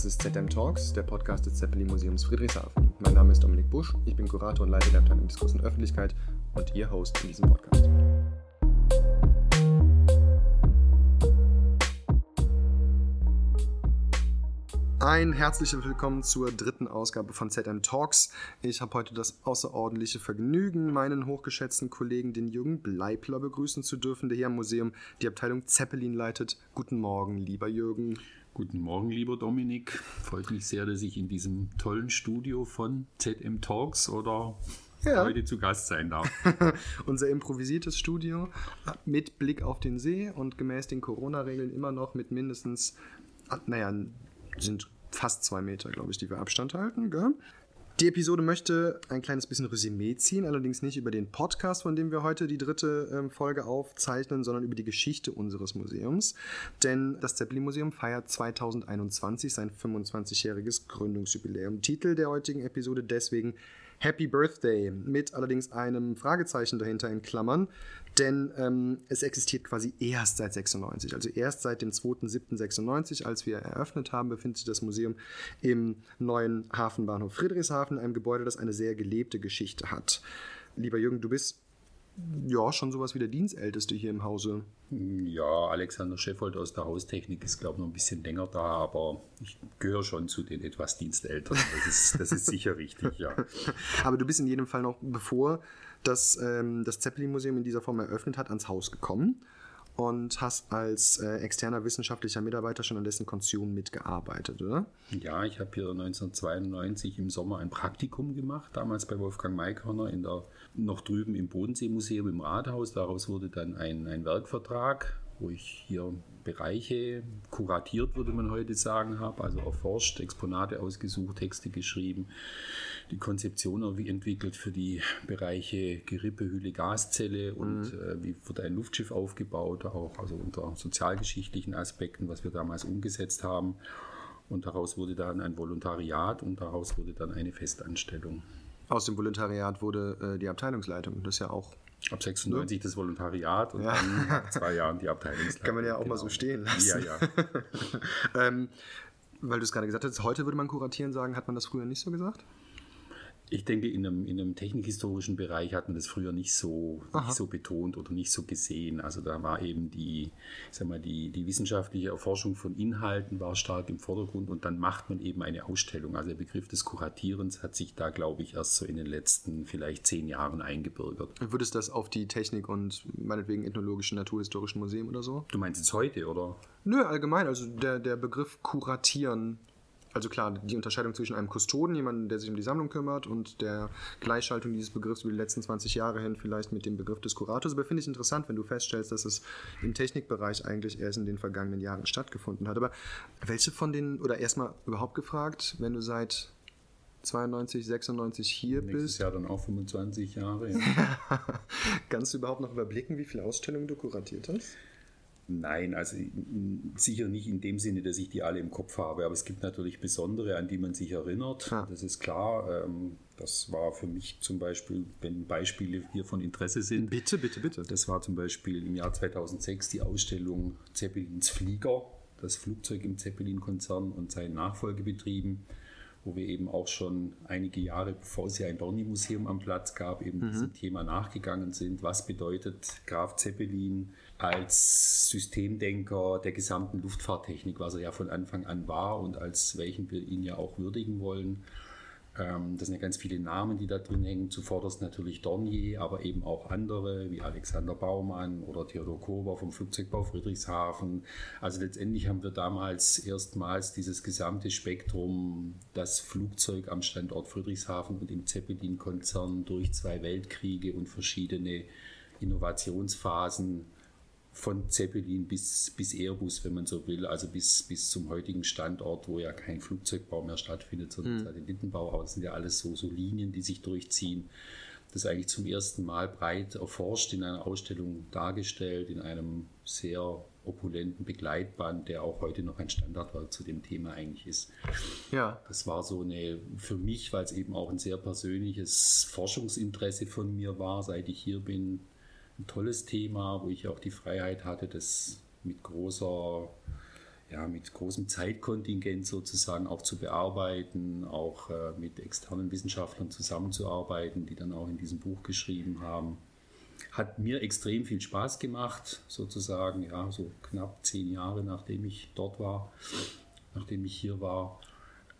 Das ist ZM Talks, der Podcast des Zeppelin Museums Friedrichshafen. Mein Name ist Dominik Busch, ich bin Kurator und Leiter der Abteilung Diskurs und Öffentlichkeit und Ihr Host in diesem Podcast. Ein herzliches Willkommen zur dritten Ausgabe von ZM Talks. Ich habe heute das außerordentliche Vergnügen, meinen hochgeschätzten Kollegen, den Jürgen Bleibler, begrüßen zu dürfen, der hier am Museum die Abteilung Zeppelin leitet. Guten Morgen, lieber Jürgen. Guten Morgen, lieber Dominik. Freut mich sehr, dass ich in diesem tollen Studio von ZM Talks oder ja. heute zu Gast sein darf. Unser improvisiertes Studio mit Blick auf den See und gemäß den Corona-Regeln immer noch mit mindestens, naja, sind fast zwei Meter, glaube ich, die wir Abstand halten. Gell? Die Episode möchte ein kleines bisschen Resümee ziehen, allerdings nicht über den Podcast, von dem wir heute die dritte ähm, Folge aufzeichnen, sondern über die Geschichte unseres Museums. Denn das Zeppelin-Museum feiert 2021 sein 25-jähriges Gründungsjubiläum. Titel der heutigen Episode deswegen Happy Birthday mit allerdings einem Fragezeichen dahinter in Klammern, denn ähm, es existiert quasi erst seit 96, also erst seit dem 2.7.96, als wir eröffnet haben, befindet sich das Museum im neuen Hafenbahnhof Friedrichshafen, einem Gebäude, das eine sehr gelebte Geschichte hat. Lieber Jürgen, du bist ja, schon sowas wie der Dienstälteste hier im Hause. Ja, Alexander Scheffold aus der Haustechnik ist, glaube ich, noch ein bisschen länger da, aber ich gehöre schon zu den etwas Dienstälteren. Das ist, das ist sicher richtig, ja. Aber du bist in jedem Fall noch, bevor das, ähm, das Zeppelin-Museum in dieser Form eröffnet hat, ans Haus gekommen und hast als äh, externer wissenschaftlicher Mitarbeiter schon an dessen Konzern mitgearbeitet, oder? Ja, ich habe hier 1992 im Sommer ein Praktikum gemacht, damals bei Wolfgang Maikörner in der noch drüben im Bodenseemuseum im Rathaus. Daraus wurde dann ein, ein Werkvertrag, wo ich hier Bereiche kuratiert, würde man heute sagen, habe, also erforscht, Exponate ausgesucht, Texte geschrieben, die Konzeption entwickelt für die Bereiche Gerippe, Hülle, Gaszelle und mhm. äh, wie wird ein Luftschiff aufgebaut, auch also unter sozialgeschichtlichen Aspekten, was wir damals umgesetzt haben. Und daraus wurde dann ein Volontariat und daraus wurde dann eine Festanstellung. Aus dem Volontariat wurde äh, die Abteilungsleitung. Das ist ja auch. Ab 96 ne? das Volontariat und ja. dann zwei Jahren die Abteilungsleitung. Kann man ja auch genau. mal so genau. stehen lassen. Ja, ja. ähm, weil du es gerade gesagt hast, heute würde man kuratieren sagen, hat man das früher nicht so gesagt? Ich denke, in einem, in einem technikhistorischen Bereich hat man das früher nicht so, nicht so betont oder nicht so gesehen. Also da war eben die, sag mal, die, die wissenschaftliche Erforschung von Inhalten war stark im Vordergrund und dann macht man eben eine Ausstellung. Also der Begriff des Kuratierens hat sich da, glaube ich, erst so in den letzten vielleicht zehn Jahren eingebürgert. Würdest du das auf die Technik und meinetwegen ethnologischen, naturhistorischen Museen oder so? Du meinst jetzt heute, oder? Nö, allgemein. Also der, der Begriff Kuratieren also klar, die Unterscheidung zwischen einem Kustoden, jemandem, der sich um die Sammlung kümmert, und der Gleichschaltung dieses Begriffs über die letzten 20 Jahre hin vielleicht mit dem Begriff des Kurators. Aber finde ich interessant, wenn du feststellst, dass es im Technikbereich eigentlich erst in den vergangenen Jahren stattgefunden hat. Aber welche von den, oder erstmal überhaupt gefragt, wenn du seit 92, 96 hier Nächstes bist. Jahr dann auch 25 Jahre. Ja. Kannst du überhaupt noch überblicken, wie viele Ausstellungen du kuratiert hast? Nein, also sicher nicht in dem Sinne, dass ich die alle im Kopf habe, aber es gibt natürlich besondere, an die man sich erinnert. Ja. Das ist klar. Ähm, das war für mich zum Beispiel, wenn Beispiele hier von Interesse sind. Bitte, bitte, bitte. Das war zum Beispiel im Jahr 2006 die Ausstellung Zeppelins Flieger, das Flugzeug im Zeppelin-Konzern und seinen Nachfolgebetrieben wo wir eben auch schon einige Jahre, bevor es ja ein Dorni-Museum am Platz gab, eben mhm. diesem Thema nachgegangen sind. Was bedeutet Graf Zeppelin als Systemdenker der gesamten Luftfahrttechnik, was er ja von Anfang an war und als welchen wir ihn ja auch würdigen wollen? Ähm, das sind ja ganz viele Namen, die da drin hängen. Zuvorderst natürlich Dornier, aber eben auch andere wie Alexander Baumann oder Theodor Kober vom Flugzeugbau Friedrichshafen. Also letztendlich haben wir damals erstmals dieses gesamte Spektrum, das Flugzeug am Standort Friedrichshafen und im Zeppelin-Konzern durch zwei Weltkriege und verschiedene Innovationsphasen von Zeppelin bis, bis Airbus, wenn man so will, also bis, bis zum heutigen Standort, wo ja kein Flugzeugbau mehr stattfindet, sondern mhm. Satellitenbau. Aber das sind ja alles so, so Linien, die sich durchziehen. Das ist eigentlich zum ersten Mal breit erforscht, in einer Ausstellung dargestellt, in einem sehr opulenten Begleitband, der auch heute noch ein Standardwerk zu dem Thema eigentlich ist. Ja. Das war so eine, für mich, weil es eben auch ein sehr persönliches Forschungsinteresse von mir war, seit ich hier bin, ein tolles Thema, wo ich auch die Freiheit hatte, das mit großer ja, mit großem Zeitkontingent sozusagen auch zu bearbeiten, auch äh, mit externen Wissenschaftlern zusammenzuarbeiten, die dann auch in diesem Buch geschrieben haben. Hat mir extrem viel Spaß gemacht, sozusagen, ja, so knapp zehn Jahre nachdem ich dort war, nachdem ich hier war.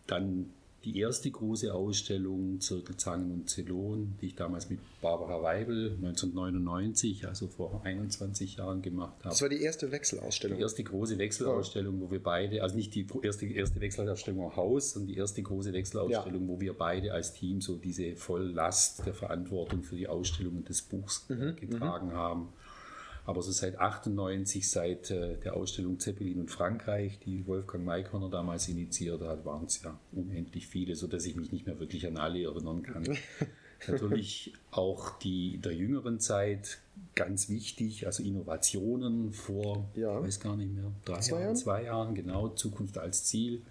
Dann die erste große Ausstellung Zirkel Zangen und Zelon, die ich damals mit Barbara Weibel 1999, also vor 21 Jahren gemacht habe. Das war die erste Wechselausstellung. Die erste große Wechselausstellung, wo wir beide, also nicht die erste, erste Wechselausstellung am Haus, sondern die erste große Wechselausstellung, ja. wo wir beide als Team so diese Volllast der Verantwortung für die Ausstellung des Buchs mhm, mhm. getragen haben. Aber so seit 98, seit äh, der Ausstellung Zeppelin und Frankreich, die Wolfgang Maikörner damals initiiert hat, waren es ja unendlich viele, sodass ich mich nicht mehr wirklich an alle erinnern kann. Natürlich auch die der jüngeren Zeit ganz wichtig, also Innovationen vor, ja. ich weiß gar nicht mehr, drei zwei Jahren, zwei Jahren, genau, Zukunft als Ziel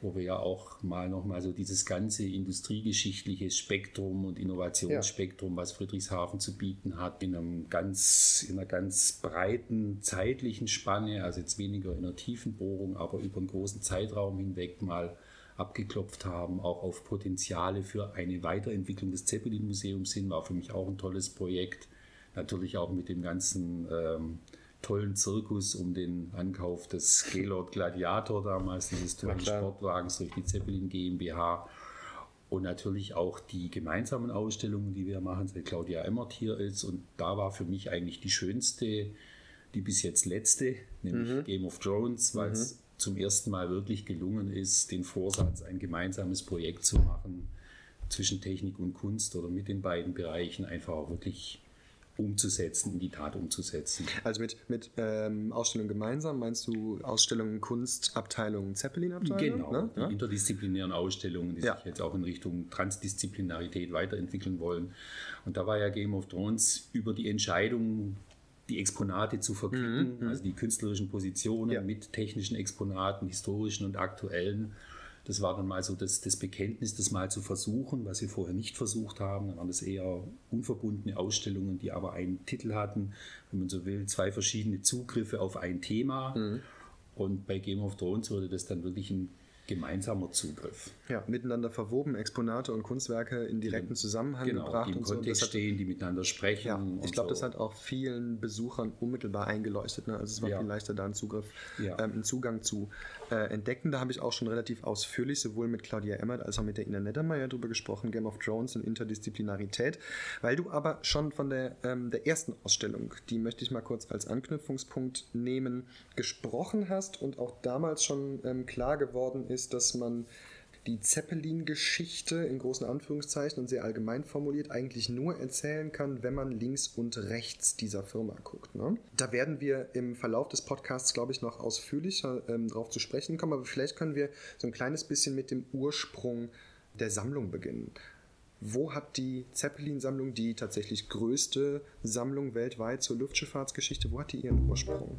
wo wir ja auch mal nochmal so dieses ganze industriegeschichtliche Spektrum und Innovationsspektrum, ja. was Friedrichshafen zu bieten hat, in, einem ganz, in einer ganz breiten zeitlichen Spanne, also jetzt weniger in einer tiefen Bohrung, aber über einen großen Zeitraum hinweg mal abgeklopft haben, auch auf Potenziale für eine Weiterentwicklung des Zeppelin-Museums hin, war für mich auch ein tolles Projekt. Natürlich auch mit dem ganzen ähm, tollen Zirkus um den Ankauf des Gaylord Gladiator damals, dieses tollen Sportwagens durch die Zeppelin GmbH. Und natürlich auch die gemeinsamen Ausstellungen, die wir machen, seit Claudia Emmert hier ist. Und da war für mich eigentlich die schönste, die bis jetzt letzte, nämlich mhm. Game of Thrones, weil es mhm. zum ersten Mal wirklich gelungen ist, den Vorsatz, ein gemeinsames Projekt zu machen zwischen Technik und Kunst oder mit den beiden Bereichen einfach auch wirklich umzusetzen, in die Tat umzusetzen. Also mit, mit ähm, Ausstellung gemeinsam meinst du Ausstellungen Kunst, Abteilung, Zeppelin-Abteilung? Genau, ne? die ja? interdisziplinären Ausstellungen, die ja. sich jetzt auch in Richtung Transdisziplinarität weiterentwickeln wollen. Und da war ja Game of Thrones über die Entscheidung, die Exponate zu verquicken, mhm, mhm. also die künstlerischen Positionen ja. mit technischen Exponaten, historischen und aktuellen das war dann mal so das, das Bekenntnis, das mal zu versuchen, was wir vorher nicht versucht haben. Dann waren das eher unverbundene Ausstellungen, die aber einen Titel hatten, wenn man so will, zwei verschiedene Zugriffe auf ein Thema. Mhm. Und bei Game of Thrones wurde das dann wirklich ein gemeinsamer Zugriff. Ja, miteinander verwoben, Exponate und Kunstwerke in direkten Zusammenhang genau, gebracht. Die im und Kontext so. stehen, die miteinander sprechen. Ja, ich glaube, so. das hat auch vielen Besuchern unmittelbar eingeleuchtet. Ne? Also es war ja. viel leichter, da einen Zugriff, ja. ähm, einen Zugang zu äh, entdecken. Da habe ich auch schon relativ ausführlich sowohl mit Claudia Emmert als auch mit der Ina Nettermeier darüber gesprochen, Game of Thrones und Interdisziplinarität. Weil du aber schon von der, ähm, der ersten Ausstellung, die möchte ich mal kurz als Anknüpfungspunkt nehmen, gesprochen hast und auch damals schon ähm, klar geworden ist, ist, dass man die Zeppelin-Geschichte in großen Anführungszeichen und sehr allgemein formuliert eigentlich nur erzählen kann, wenn man links und rechts dieser Firma guckt. Ne? Da werden wir im Verlauf des Podcasts, glaube ich, noch ausführlicher ähm, drauf zu sprechen kommen, aber vielleicht können wir so ein kleines bisschen mit dem Ursprung der Sammlung beginnen. Wo hat die Zeppelin-Sammlung, die tatsächlich größte Sammlung weltweit zur Luftschifffahrtsgeschichte, wo hat die ihren Ursprung?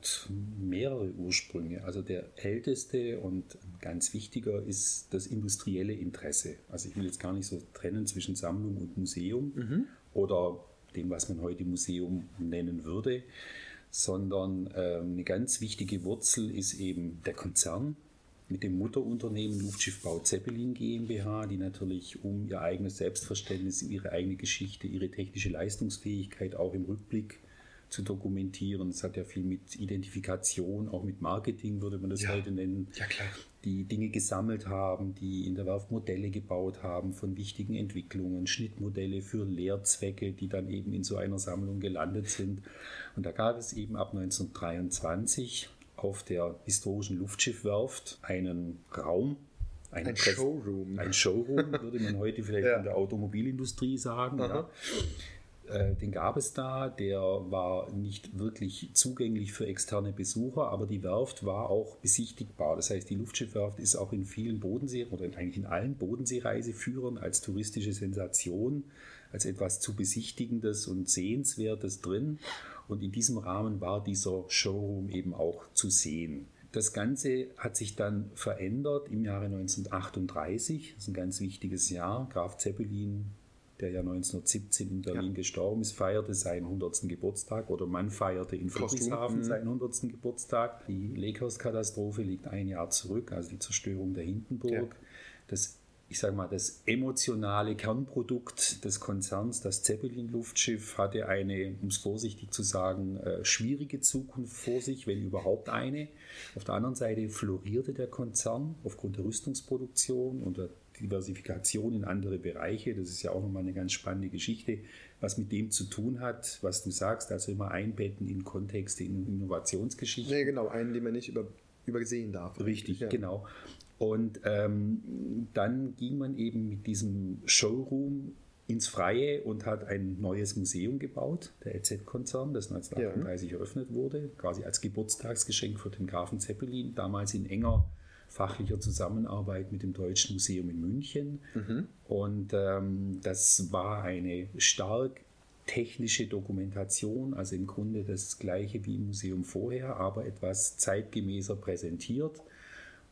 Hat mehrere Ursprünge. Also der älteste und ganz wichtiger ist das industrielle Interesse. Also ich will jetzt gar nicht so trennen zwischen Sammlung und Museum mhm. oder dem, was man heute Museum nennen würde, sondern äh, eine ganz wichtige Wurzel ist eben der Konzern mit dem Mutterunternehmen Luftschiffbau Zeppelin GmbH, die natürlich um ihr eigenes Selbstverständnis, ihre eigene Geschichte, ihre technische Leistungsfähigkeit auch im Rückblick zu dokumentieren. Es hat ja viel mit Identifikation, auch mit Marketing, würde man das ja. heute nennen. Ja, klar. Die Dinge gesammelt haben, die in der Werft Modelle gebaut haben von wichtigen Entwicklungen, Schnittmodelle für Lehrzwecke, die dann eben in so einer Sammlung gelandet sind. Und da gab es eben ab 1923 auf der historischen Luftschiffwerft einen Raum, ein Showroom. Ein Showroom, würde man heute vielleicht ja. in der Automobilindustrie sagen. Ja. Äh, den gab es da, der war nicht wirklich zugänglich für externe Besucher, aber die Werft war auch besichtigbar. Das heißt, die Luftschiffwerft ist auch in vielen Bodensee- oder eigentlich in allen Bodenseereiseführern als touristische Sensation, als etwas zu besichtigendes und sehenswertes drin. Und in diesem Rahmen war dieser Showroom eben auch zu sehen. das Ganze hat sich dann verändert im Jahre 1938. Das ist ein ganz wichtiges Jahr. Graf Zeppelin, der ja 1917 in Berlin ja. gestorben ist, feierte seinen 100. Geburtstag oder man feierte in Friedrichshafen mhm. seinen 100. Geburtstag. Die Leghorst-Katastrophe liegt ein Jahr zurück, also die Zerstörung der Hindenburg. Ja. Das ich sage mal, das emotionale Kernprodukt des Konzerns, das Zeppelin-Luftschiff, hatte eine, um es vorsichtig zu sagen, äh, schwierige Zukunft vor sich, wenn überhaupt eine. Auf der anderen Seite florierte der Konzern aufgrund der Rüstungsproduktion und der Diversifikation in andere Bereiche. Das ist ja auch nochmal eine ganz spannende Geschichte, was mit dem zu tun hat, was du sagst, also immer einbetten in Kontexte, in Innovationsgeschichten. Nee, genau, einen, den man nicht über, übersehen darf. Richtig, ja. genau. Und ähm, dann ging man eben mit diesem Showroom ins Freie und hat ein neues Museum gebaut, der LZ-Konzern, das 1938 ja. eröffnet wurde, quasi als Geburtstagsgeschenk für den Grafen Zeppelin, damals in enger fachlicher Zusammenarbeit mit dem Deutschen Museum in München. Mhm. Und ähm, das war eine stark technische Dokumentation, also im Grunde das gleiche wie im Museum vorher, aber etwas zeitgemäßer präsentiert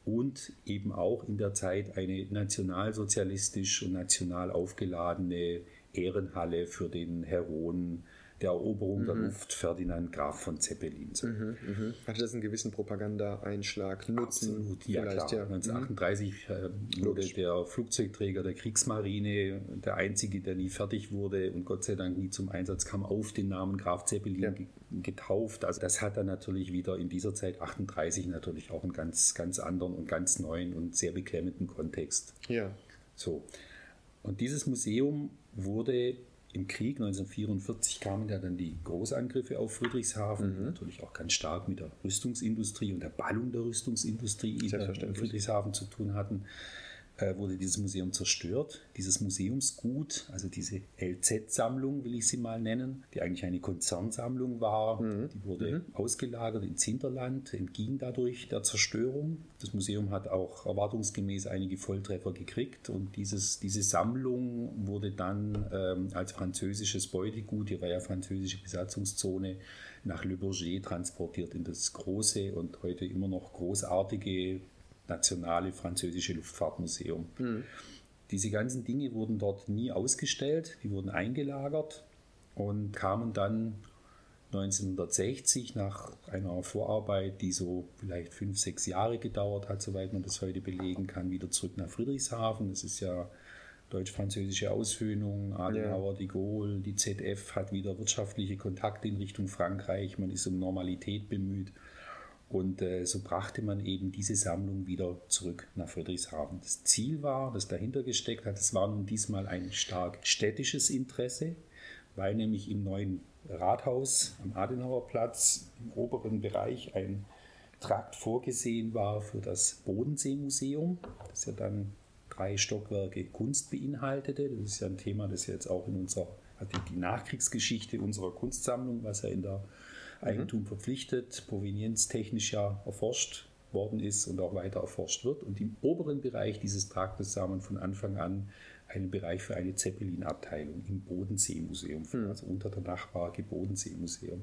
und eben auch in der Zeit eine nationalsozialistisch und national aufgeladene Ehrenhalle für den Heroen der Eroberung mhm. der Luft Ferdinand Graf von Zeppelin. Mhm, mh. Hatte das einen gewissen Propaganda-Einschlag, Nutzen? Absolut, ja klar. Ja. 1938 mhm. äh, wurde der Flugzeugträger der Kriegsmarine, der einzige, der nie fertig wurde und Gott sei Dank nie zum Einsatz kam, auf den Namen Graf Zeppelin ja. getauft. Also das hat dann natürlich wieder in dieser Zeit 38 natürlich auch einen ganz, ganz anderen und ganz neuen und sehr beklemmenden Kontext. Ja. So. Und dieses Museum wurde im Krieg 1944 kamen ja dann die Großangriffe auf Friedrichshafen, mhm. natürlich auch ganz stark mit der Rüstungsindustrie und der Ballung der Rüstungsindustrie in Friedrichshafen zu tun hatten wurde dieses Museum zerstört. Dieses Museumsgut, also diese LZ-Sammlung, will ich sie mal nennen, die eigentlich eine Konzernsammlung war, mhm. die wurde mhm. ausgelagert ins Hinterland, entging dadurch der Zerstörung. Das Museum hat auch erwartungsgemäß einige Volltreffer gekriegt und dieses, diese Sammlung wurde dann ähm, als französisches Beutegut, die war ja französische Besatzungszone, nach Le Bourget transportiert in das große und heute immer noch großartige nationale französische Luftfahrtmuseum. Mhm. Diese ganzen Dinge wurden dort nie ausgestellt, die wurden eingelagert und kamen dann 1960 nach einer Vorarbeit, die so vielleicht fünf, sechs Jahre gedauert hat, soweit man das heute belegen kann, wieder zurück nach Friedrichshafen. Das ist ja deutsch-französische Aushöhnung, Adenauer, ja. de Gaulle, die ZF hat wieder wirtschaftliche Kontakte in Richtung Frankreich, man ist um Normalität bemüht. Und äh, so brachte man eben diese Sammlung wieder zurück nach Friedrichshafen. Das Ziel war, das dahinter gesteckt hat, es war nun diesmal ein stark städtisches Interesse, weil nämlich im neuen Rathaus am Adenauerplatz im oberen Bereich ein Trakt vorgesehen war für das Bodenseemuseum, das ja dann drei Stockwerke Kunst beinhaltete. Das ist ja ein Thema, das jetzt auch in unserer, also die Nachkriegsgeschichte unserer Kunstsammlung, was ja in der Eigentum verpflichtet, provenienztechnisch ja erforscht worden ist und auch weiter erforscht wird. Und im oberen Bereich dieses Traktes sah man von Anfang an einen Bereich für eine Zeppelin-Abteilung im Bodenseemuseum, mhm. also unter der Nachbarke Bodenseemuseum.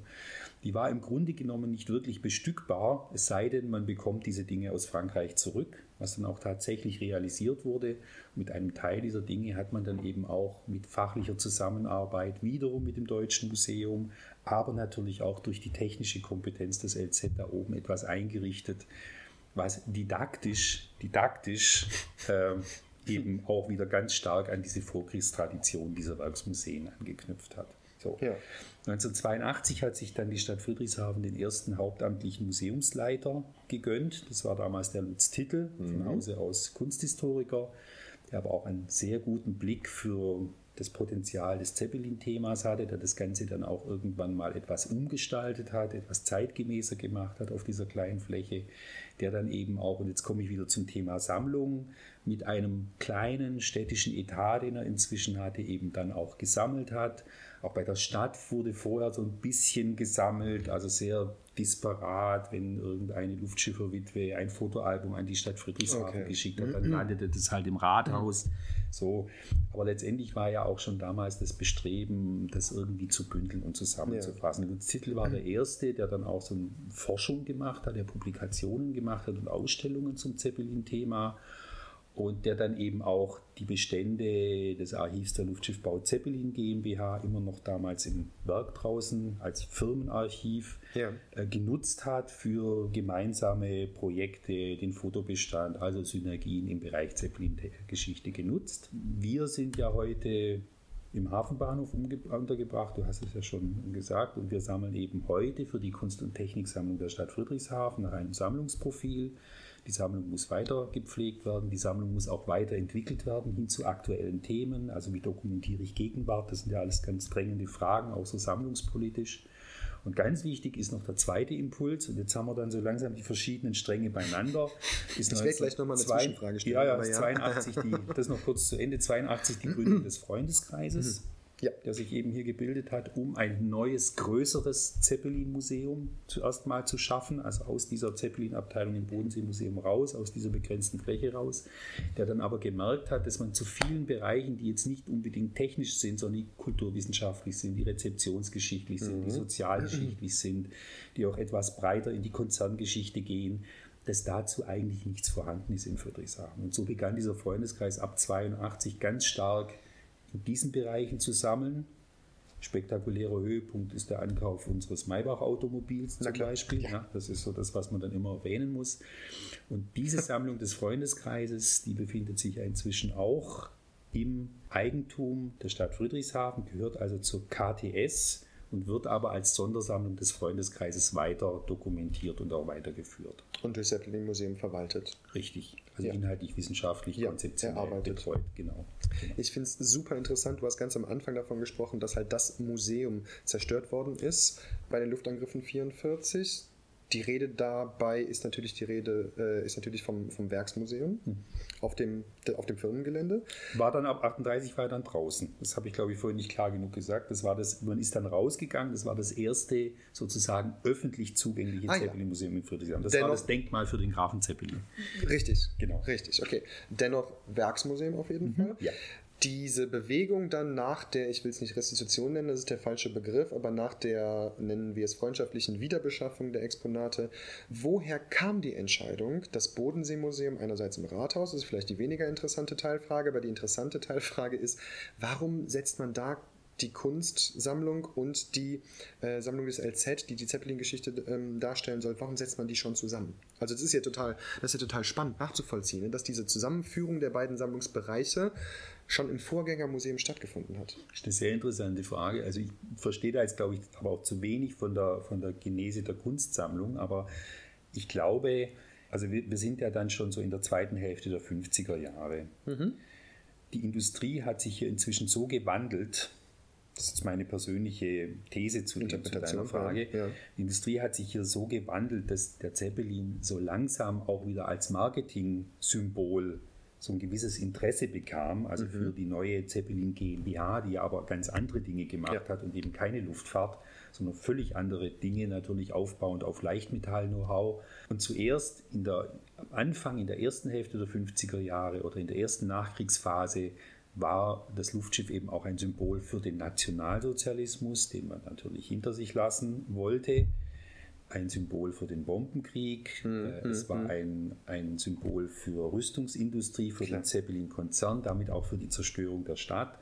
Die war im Grunde genommen nicht wirklich bestückbar, es sei denn, man bekommt diese Dinge aus Frankreich zurück, was dann auch tatsächlich realisiert wurde. Mit einem Teil dieser Dinge hat man dann eben auch mit fachlicher Zusammenarbeit wiederum mit dem Deutschen Museum, aber natürlich auch durch die technische Kompetenz des LZ da oben etwas eingerichtet, was didaktisch, didaktisch äh, eben auch wieder ganz stark an diese Vorkriegstradition dieser Werksmuseen angeknüpft hat. So. Ja. 1982 hat sich dann die Stadt Friedrichshafen den ersten hauptamtlichen Museumsleiter gegönnt. Das war damals der Lutz Tittel, von mhm. Hause aus Kunsthistoriker, der aber auch einen sehr guten Blick für das Potenzial des Zeppelin-Themas hatte, der das Ganze dann auch irgendwann mal etwas umgestaltet hat, etwas zeitgemäßer gemacht hat auf dieser kleinen Fläche, der dann eben auch, und jetzt komme ich wieder zum Thema Sammlung, mit einem kleinen städtischen Etat, den er inzwischen hatte, eben dann auch gesammelt hat. Auch bei der Stadt wurde vorher so ein bisschen gesammelt, also sehr disparat, wenn irgendeine Luftschifferwitwe ein Fotoalbum an die Stadt Friedrichshafen okay. geschickt hat, dann landete das halt im Rathaus. So, aber letztendlich war ja auch schon damals das Bestreben, das irgendwie zu bündeln und zusammenzufassen. Ja. Titel war der Erste, der dann auch so eine Forschung gemacht hat, der Publikationen gemacht hat und Ausstellungen zum Zeppelin-Thema und der dann eben auch die Bestände des Archivs der Luftschiffbau Zeppelin GmbH immer noch damals im Werk draußen als Firmenarchiv ja. äh, genutzt hat für gemeinsame Projekte, den Fotobestand, also Synergien im Bereich Zeppelin-Geschichte genutzt. Wir sind ja heute im Hafenbahnhof untergebracht, du hast es ja schon gesagt, und wir sammeln eben heute für die Kunst- und Techniksammlung der Stadt Friedrichshafen nach einem Sammlungsprofil die Sammlung muss weiter gepflegt werden, die Sammlung muss auch weiterentwickelt werden hin zu aktuellen Themen. Also wie dokumentiere ich Gegenwart? Das sind ja alles ganz drängende Fragen, auch so sammlungspolitisch. Und ganz wichtig ist noch der zweite Impuls, und jetzt haben wir dann so langsam die verschiedenen Stränge beieinander. Ist ich werde gleich nochmal eine zwei, Zwischenfrage stellen. Ja, ja, ja. 82 die, das noch kurz zu Ende, 82 die Gründung des Freundeskreises. Ja. der sich eben hier gebildet hat, um ein neues, größeres Zeppelin-Museum zuerst mal zu schaffen, also aus dieser Zeppelin-Abteilung im Bodenseemuseum raus, aus dieser begrenzten Fläche raus, der dann aber gemerkt hat, dass man zu vielen Bereichen, die jetzt nicht unbedingt technisch sind, sondern die kulturwissenschaftlich sind, die rezeptionsgeschichtlich sind, mhm. die sozialgeschichtlich sind, die auch etwas breiter in die Konzerngeschichte gehen, dass dazu eigentlich nichts vorhanden ist in Friedrichshafen. Und so begann dieser Freundeskreis ab 82 ganz stark in diesen Bereichen zu sammeln. Spektakulärer Höhepunkt ist der Ankauf unseres Maybach-Automobils zum Beispiel. Ja. das ist so das, was man dann immer erwähnen muss. Und diese Sammlung des Freundeskreises, die befindet sich inzwischen auch im Eigentum der Stadt Friedrichshafen, gehört also zur KTS und wird aber als Sondersammlung des Freundeskreises weiter dokumentiert und auch weitergeführt. Und durch Zeppelin Museum verwaltet. Richtig, also ja. inhaltlich, wissenschaftlich, ja, konzeptionell erarbeitet. betreut, genau. genau. Ich finde es super interessant, du hast ganz am Anfang davon gesprochen, dass halt das Museum zerstört worden ist bei den Luftangriffen 44 die Rede dabei ist natürlich die Rede, äh, ist natürlich vom, vom Werksmuseum hm. Auf, dem, auf dem Firmengelände. War dann ab 38 war dann draußen. Das habe ich, glaube ich, vorhin nicht klar genug gesagt. Das war das, man ist dann rausgegangen, das war das erste sozusagen öffentlich zugängliche ah, Zeppelin-Museum ja. in Friedrichshain. Das Dennoch, war das Denkmal für den Grafen Zeppelin. Richtig, genau. Richtig, okay. Dennoch Werksmuseum auf jeden mhm. Fall. Ja diese Bewegung dann nach der, ich will es nicht Restitution nennen, das ist der falsche Begriff, aber nach der, nennen wir es freundschaftlichen Wiederbeschaffung der Exponate, woher kam die Entscheidung, das Bodenseemuseum einerseits im Rathaus, das ist vielleicht die weniger interessante Teilfrage, aber die interessante Teilfrage ist, warum setzt man da die Kunstsammlung und die äh, Sammlung des LZ, die die Zeppelin-Geschichte ähm, darstellen soll, warum setzt man die schon zusammen? Also das ist ja total, das ist ja total spannend nachzuvollziehen, ne? dass diese Zusammenführung der beiden Sammlungsbereiche schon im Vorgängermuseum stattgefunden hat. Das ist eine sehr interessante Frage. Also ich verstehe da jetzt, glaube ich, aber auch zu wenig von der, von der Genese der Kunstsammlung, aber ich glaube, also wir, wir sind ja dann schon so in der zweiten Hälfte der 50er Jahre. Mhm. Die Industrie hat sich hier inzwischen so gewandelt, das ist meine persönliche These zu, zu deiner Frage. Ja. Die Industrie hat sich hier so gewandelt, dass der Zeppelin so langsam auch wieder als Marketing-Symbol so ein gewisses Interesse bekam, also mhm. für die neue Zeppelin GmbH, die aber ganz andere Dinge gemacht ja. hat und eben keine Luftfahrt, sondern völlig andere Dinge, natürlich aufbauend auf Leichtmetall-Know-how. Und zuerst in der, am Anfang, in der ersten Hälfte der 50er Jahre oder in der ersten Nachkriegsphase war das Luftschiff eben auch ein Symbol für den Nationalsozialismus, den man natürlich hinter sich lassen wollte ein Symbol für den Bombenkrieg, mhm. es war mhm. ein, ein Symbol für Rüstungsindustrie, für Klar. den Zeppelin-Konzern, damit auch für die Zerstörung der Stadt.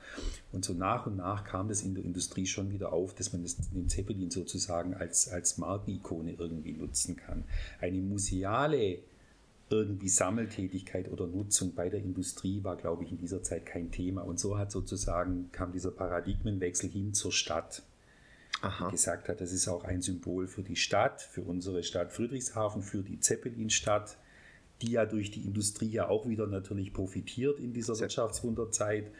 Und so nach und nach kam das in der Industrie schon wieder auf, dass man das, den Zeppelin sozusagen als, als Markenikone irgendwie nutzen kann. Eine museale irgendwie Sammeltätigkeit oder Nutzung bei der Industrie war, glaube ich, in dieser Zeit kein Thema. Und so hat sozusagen kam dieser Paradigmenwechsel hin zur Stadt. Aha. gesagt hat, das ist auch ein Symbol für die Stadt, für unsere Stadt Friedrichshafen, für die Zeppelinstadt, die ja durch die Industrie ja auch wieder natürlich profitiert in dieser Wirtschaftswunderzeit.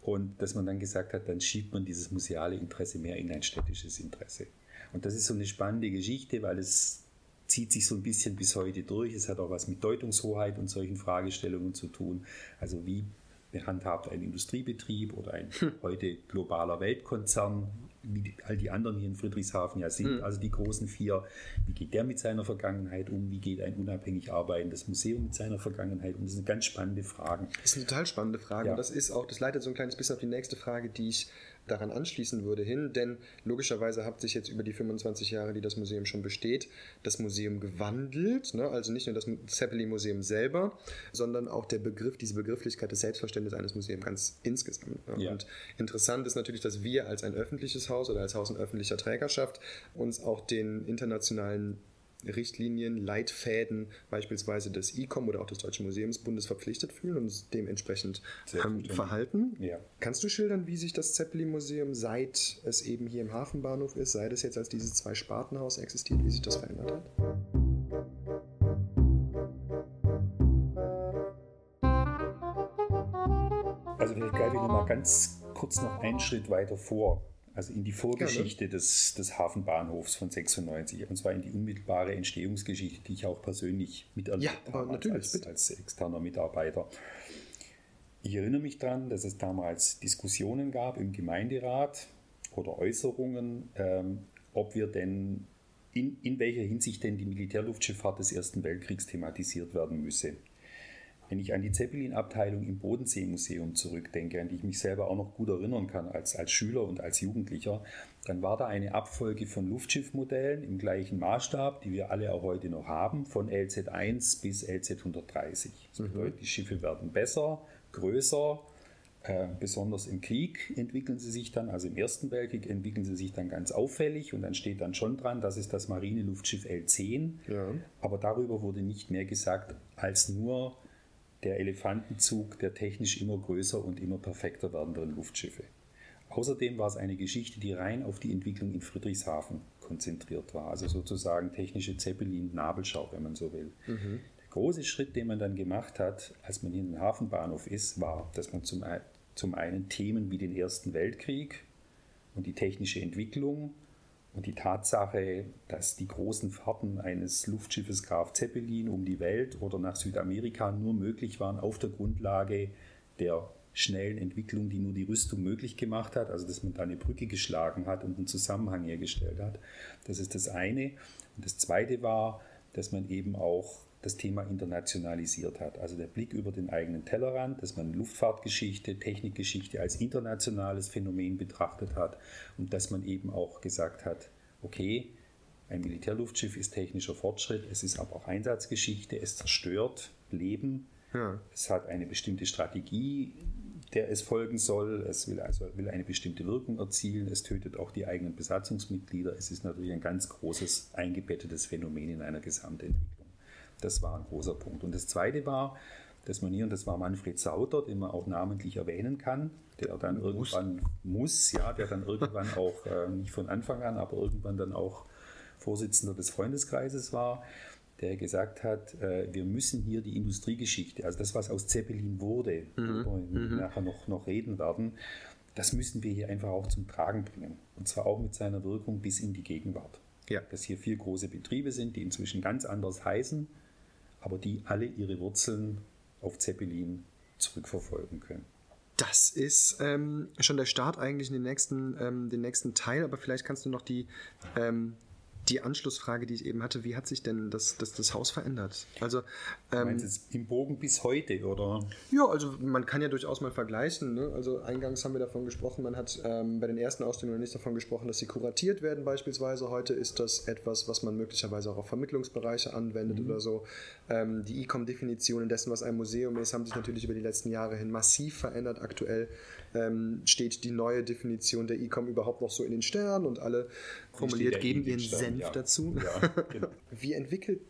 Und dass man dann gesagt hat, dann schiebt man dieses museale Interesse mehr in ein städtisches Interesse. Und das ist so eine spannende Geschichte, weil es zieht sich so ein bisschen bis heute durch. Es hat auch was mit Deutungshoheit und solchen Fragestellungen zu tun. Also wie behandhabt ein Industriebetrieb oder ein hm. heute globaler Weltkonzern wie all die anderen hier in Friedrichshafen ja sind, mhm. also die großen vier. Wie geht der mit seiner Vergangenheit um? Wie geht ein unabhängig arbeitendes Museum mit seiner Vergangenheit um? Das sind ganz spannende Fragen. Das eine total spannende Frage. Ja. Und das ist auch, das leitet so ein kleines bisschen auf die nächste Frage, die ich daran anschließen würde, hin, denn logischerweise hat sich jetzt über die 25 Jahre, die das Museum schon besteht, das Museum gewandelt. Ne? Also nicht nur das Zeppelin-Museum selber, sondern auch der Begriff, diese Begrifflichkeit des Selbstverständnisses eines Museums ganz insgesamt. Ne? Ja. Und interessant ist natürlich, dass wir als ein öffentliches Haus oder als Haus in öffentlicher Trägerschaft uns auch den internationalen Richtlinien, Leitfäden beispielsweise des ICOM oder auch des Deutschen Museumsbundes verpflichtet fühlen und dementsprechend ähm, verhalten. Ja. Kannst du schildern, wie sich das Zeppelin-Museum, seit es eben hier im Hafenbahnhof ist, seit es jetzt als dieses Zwei-Spartenhaus existiert, wie sich das verändert hat? Also vielleicht greife ich nochmal ganz kurz noch einen Schritt weiter vor also in die Vorgeschichte des, des Hafenbahnhofs von 96, und zwar in die unmittelbare Entstehungsgeschichte, die ich auch persönlich miterlebt ja, habe als, als, als, externer Mitarbeiter. Ich erinnere mich daran, dass es damals Diskussionen gab im Gemeinderat oder Äußerungen, ähm, ob wir denn in, in welcher Hinsicht denn die Militärluftschifffahrt des Ersten Weltkriegs thematisiert werden müsse. Wenn ich an die Zeppelin-Abteilung im Bodenseemuseum zurückdenke, an die ich mich selber auch noch gut erinnern kann als, als Schüler und als Jugendlicher, dann war da eine Abfolge von Luftschiffmodellen im gleichen Maßstab, die wir alle auch heute noch haben, von LZ1 bis LZ130. Das mhm. bedeutet, die Schiffe werden besser, größer, äh, besonders im Krieg entwickeln sie sich dann, also im Ersten Weltkrieg entwickeln sie sich dann ganz auffällig und dann steht dann schon dran, das ist das Marineluftschiff L10. Ja. Aber darüber wurde nicht mehr gesagt als nur, der Elefantenzug der technisch immer größer und immer perfekter werdenden Luftschiffe. Außerdem war es eine Geschichte, die rein auf die Entwicklung in Friedrichshafen konzentriert war, also sozusagen technische Zeppelin-Nabelschau, wenn man so will. Mhm. Der große Schritt, den man dann gemacht hat, als man hier in den Hafenbahnhof ist, war, dass man zum, zum einen Themen wie den Ersten Weltkrieg und die technische Entwicklung und die Tatsache, dass die großen Fahrten eines Luftschiffes Graf Zeppelin um die Welt oder nach Südamerika nur möglich waren auf der Grundlage der schnellen Entwicklung, die nur die Rüstung möglich gemacht hat, also dass man da eine Brücke geschlagen hat und einen Zusammenhang hergestellt hat. Das ist das eine. Und das zweite war, dass man eben auch das Thema internationalisiert hat. Also der Blick über den eigenen Tellerrand, dass man Luftfahrtgeschichte, Technikgeschichte als internationales Phänomen betrachtet hat und dass man eben auch gesagt hat, okay, ein Militärluftschiff ist technischer Fortschritt, es ist aber auch Einsatzgeschichte, es zerstört Leben, ja. es hat eine bestimmte Strategie, der es folgen soll, es will also will eine bestimmte Wirkung erzielen, es tötet auch die eigenen Besatzungsmitglieder, es ist natürlich ein ganz großes eingebettetes Phänomen in einer Gesamtentwicklung. Das war ein großer Punkt. Und das Zweite war, dass man hier, und das war Manfred Sauter, den man auch namentlich erwähnen kann, der dann muss. irgendwann muss, ja, der dann irgendwann auch, äh, nicht von Anfang an, aber irgendwann dann auch Vorsitzender des Freundeskreises war, der gesagt hat, äh, wir müssen hier die Industriegeschichte, also das, was aus Zeppelin wurde, mhm. worüber wir mhm. nachher noch, noch reden werden, das müssen wir hier einfach auch zum Tragen bringen. Und zwar auch mit seiner Wirkung bis in die Gegenwart. Ja. Dass hier vier große Betriebe sind, die inzwischen ganz anders heißen, aber die alle ihre Wurzeln auf Zeppelin zurückverfolgen können. Das ist ähm, schon der Start eigentlich in den nächsten, ähm, den nächsten Teil, aber vielleicht kannst du noch die, ähm, die Anschlussfrage, die ich eben hatte, wie hat sich denn das, das, das Haus verändert? Also, ähm, meinst jetzt im Bogen bis heute, oder? Ja, also man kann ja durchaus mal vergleichen. Ne? Also eingangs haben wir davon gesprochen, man hat ähm, bei den ersten Ausstellungen nicht davon gesprochen, dass sie kuratiert werden beispielsweise. Heute ist das etwas, was man möglicherweise auch auf Vermittlungsbereiche anwendet mhm. oder so. Ähm, die E-Com-Definitionen dessen, was ein Museum ist, haben sich natürlich über die letzten Jahre hin massiv verändert. Aktuell ähm, steht die neue Definition der E-Com überhaupt noch so in den Sternen und alle formuliert geben ihren Senf ja. dazu. Ja, genau. Wie entwickelt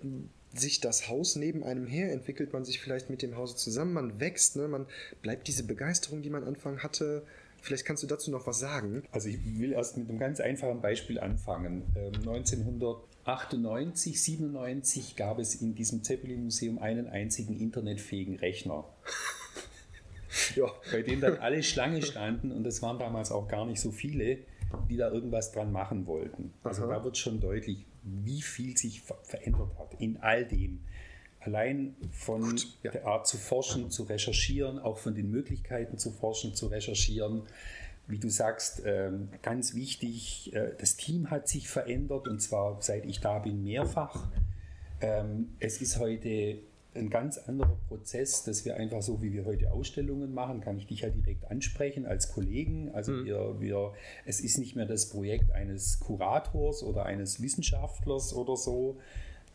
sich das Haus neben einem her, entwickelt man sich vielleicht mit dem Hause zusammen, man wächst, ne? man bleibt diese Begeisterung, die man am Anfang hatte. Vielleicht kannst du dazu noch was sagen. Also ich will erst mit einem ganz einfachen Beispiel anfangen. 1998, ähm, 97 gab es in diesem Zeppelin-Museum einen einzigen internetfähigen Rechner. Ja. Bei dem dann alle Schlange standen und es waren damals auch gar nicht so viele die da irgendwas dran machen wollten. Also Aha. da wird schon deutlich, wie viel sich verändert hat in all dem. Allein von Gut, ja. der Art zu forschen, zu recherchieren, auch von den Möglichkeiten zu forschen, zu recherchieren. wie du sagst, ähm, ganz wichtig, äh, das Team hat sich verändert und zwar seit ich da bin mehrfach. Ähm, es ist heute ein ganz anderer Prozess, dass wir einfach so, wie wir heute Ausstellungen machen, kann ich dich ja direkt ansprechen als Kollegen. Also mhm. wir, wir, es ist nicht mehr das Projekt eines Kurators oder eines Wissenschaftlers oder so,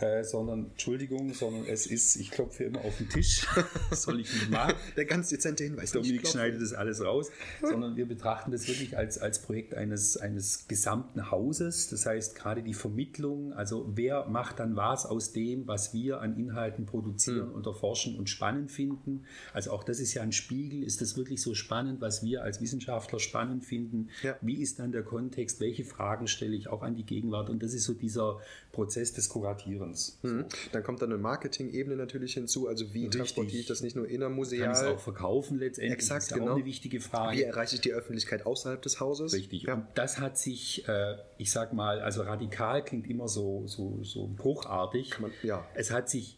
äh, sondern, Entschuldigung, sondern es ist, ich klopfe immer auf den Tisch, soll ich nicht machen. Der ganz dezente Hinweis. Dominik schneidet das alles raus, sondern wir betrachten das wirklich als, als Projekt eines, eines gesamten Hauses. Das heißt, gerade die Vermittlung, also wer macht dann was aus dem, was wir an Inhalten produzieren mhm. und erforschen und spannend finden. Also auch das ist ja ein Spiegel. Ist das wirklich so spannend, was wir als Wissenschaftler spannend finden? Ja. Wie ist dann der Kontext? Welche Fragen stelle ich auch an die Gegenwart? Und das ist so dieser Prozess des Kuratierens. Mhm. Dann kommt dann eine Marketing-Ebene natürlich hinzu. Also wie Richtig. transportiere ich das nicht nur innermuseal? Kann ich es auch verkaufen letztendlich? Exakt, das ist genau. auch eine wichtige Frage. Wie erreiche ich die Öffentlichkeit außerhalb des Hauses? Richtig. Ja. Und das hat sich, äh, ich sag mal, also radikal klingt immer so, so, so bruchartig. Man, ja. Es hat sich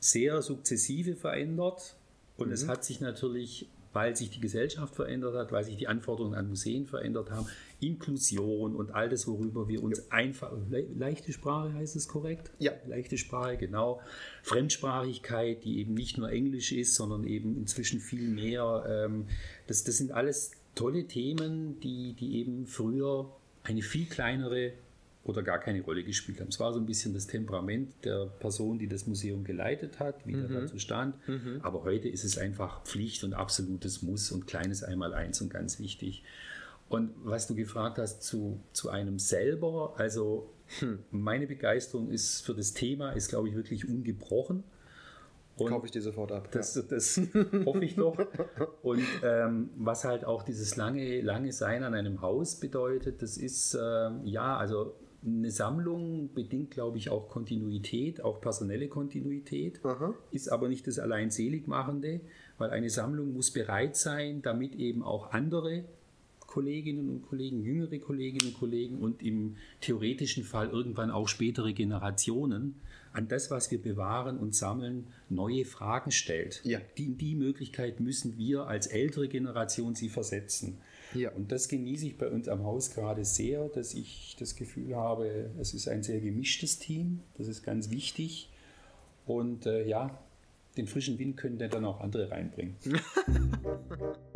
sehr sukzessive verändert und mhm. es hat sich natürlich weil sich die Gesellschaft verändert hat, weil sich die Anforderungen an Museen verändert haben, Inklusion und all das, worüber wir uns ja. einfach, le leichte Sprache heißt es korrekt? Ja. Leichte Sprache, genau. Fremdsprachigkeit, die eben nicht nur Englisch ist, sondern eben inzwischen viel mehr. Ähm, das, das sind alles tolle Themen, die, die eben früher eine viel kleinere oder gar keine Rolle gespielt haben. Es war so ein bisschen das Temperament der Person, die das Museum geleitet hat, wie mhm. der dazu stand. Mhm. Aber heute ist es einfach Pflicht und absolutes Muss und kleines Einmaleins und ganz wichtig. Und was du gefragt hast zu, zu einem selber, also hm, meine Begeisterung ist für das Thema, ist glaube ich wirklich ungebrochen. Und Kaufe ich dir sofort ab. Das, ja. das hoffe ich doch. Und ähm, was halt auch dieses lange, lange Sein an einem Haus bedeutet, das ist, äh, ja, also eine Sammlung bedingt, glaube ich, auch Kontinuität, auch personelle Kontinuität, Aha. ist aber nicht das allein Seligmachende, weil eine Sammlung muss bereit sein, damit eben auch andere Kolleginnen und Kollegen, jüngere Kolleginnen und Kollegen und im theoretischen Fall irgendwann auch spätere Generationen an das, was wir bewahren und sammeln, neue Fragen stellt. Ja. Die, die Möglichkeit müssen wir als ältere Generation sie versetzen. Ja. Und das genieße ich bei uns am Haus gerade sehr, dass ich das Gefühl habe, es ist ein sehr gemischtes Team, das ist ganz wichtig. Und äh, ja, den frischen Wind können dann auch andere reinbringen.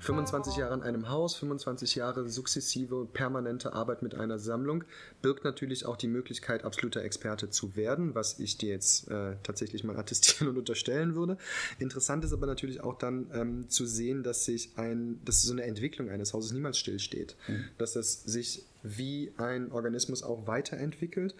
25 Jahre an einem Haus, 25 Jahre sukzessive permanente Arbeit mit einer Sammlung birgt natürlich auch die Möglichkeit, absoluter Experte zu werden, was ich dir jetzt äh, tatsächlich mal attestieren und unterstellen würde. Interessant ist aber natürlich auch dann ähm, zu sehen, dass sich ein, dass so eine Entwicklung eines Hauses niemals stillsteht, mhm. dass es sich wie ein Organismus auch weiterentwickelt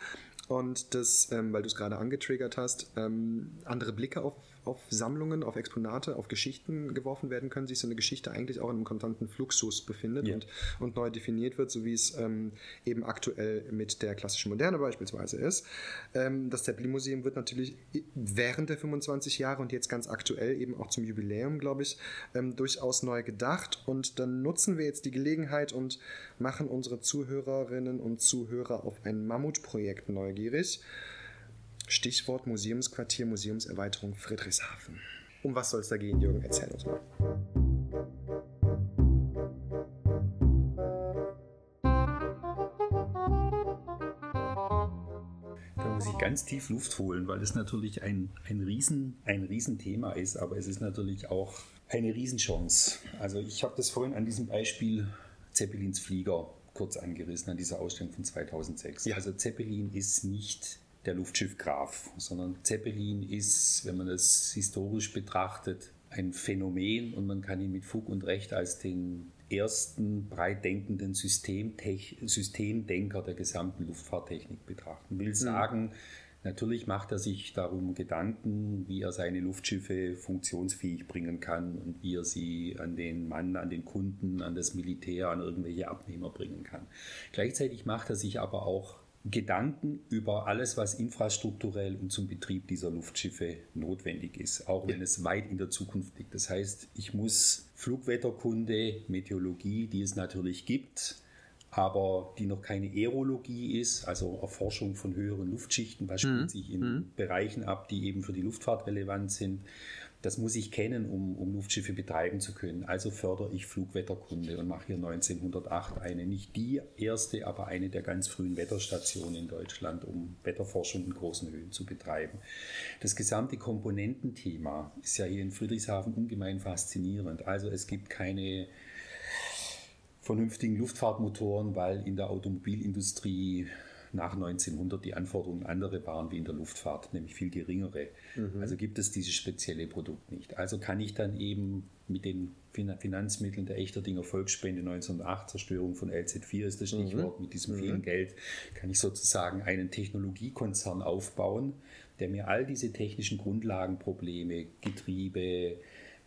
und das, ähm, weil du es gerade angetriggert hast, ähm, andere Blicke auf auf Sammlungen, auf Exponate, auf Geschichten geworfen werden können, sich so eine Geschichte eigentlich auch in einem konstanten Fluxus befindet yeah. und, und neu definiert wird, so wie es ähm, eben aktuell mit der klassischen Moderne beispielsweise ist. Ähm, das Zeppelin-Museum wird natürlich während der 25 Jahre und jetzt ganz aktuell eben auch zum Jubiläum, glaube ich, ähm, durchaus neu gedacht. Und dann nutzen wir jetzt die Gelegenheit und machen unsere Zuhörerinnen und Zuhörer auf ein Mammutprojekt neugierig. Stichwort Museumsquartier, Museumserweiterung Friedrichshafen. Um was soll es da gehen, Jürgen? Erzähl uns mal. Da muss ich ganz tief Luft holen, weil es natürlich ein, ein, Riesen, ein Riesenthema ist, aber es ist natürlich auch eine Riesenchance. Also ich habe das vorhin an diesem Beispiel Zeppelins Flieger kurz angerissen, an dieser Ausstellung von 2006. Ja. Also Zeppelin ist nicht der Luftschiff Graf, sondern Zeppelin ist, wenn man es historisch betrachtet, ein Phänomen und man kann ihn mit Fug und Recht als den ersten breit denkenden Systemdenker der gesamten Luftfahrttechnik betrachten. Will mhm. sagen, natürlich macht er sich darum Gedanken, wie er seine Luftschiffe funktionsfähig bringen kann und wie er sie an den Mann, an den Kunden, an das Militär, an irgendwelche Abnehmer bringen kann. Gleichzeitig macht er sich aber auch Gedanken über alles, was infrastrukturell und zum Betrieb dieser Luftschiffe notwendig ist, auch wenn es weit in der Zukunft liegt. Das heißt, ich muss Flugwetterkunde, Meteorologie, die es natürlich gibt, aber die noch keine Aerologie ist, also Erforschung von höheren Luftschichten, was spielt mhm. sich in mhm. Bereichen ab, die eben für die Luftfahrt relevant sind. Das muss ich kennen, um, um Luftschiffe betreiben zu können. Also fördere ich Flugwetterkunde und mache hier 1908 eine, nicht die erste, aber eine der ganz frühen Wetterstationen in Deutschland, um Wetterforschung in großen Höhen zu betreiben. Das gesamte Komponententhema ist ja hier in Friedrichshafen ungemein faszinierend. Also es gibt keine vernünftigen Luftfahrtmotoren, weil in der Automobilindustrie nach 1900 die Anforderungen andere waren wie in der Luftfahrt, nämlich viel geringere. Mhm. Also gibt es dieses spezielle Produkt nicht. Also kann ich dann eben mit den Finanzmitteln der Echterdinger Volksspende 1908, Zerstörung von LZ4 ist das mhm. Stichwort, mhm. mit diesem vielen mhm. Geld kann ich sozusagen einen Technologiekonzern aufbauen, der mir all diese technischen Grundlagenprobleme, Getriebe,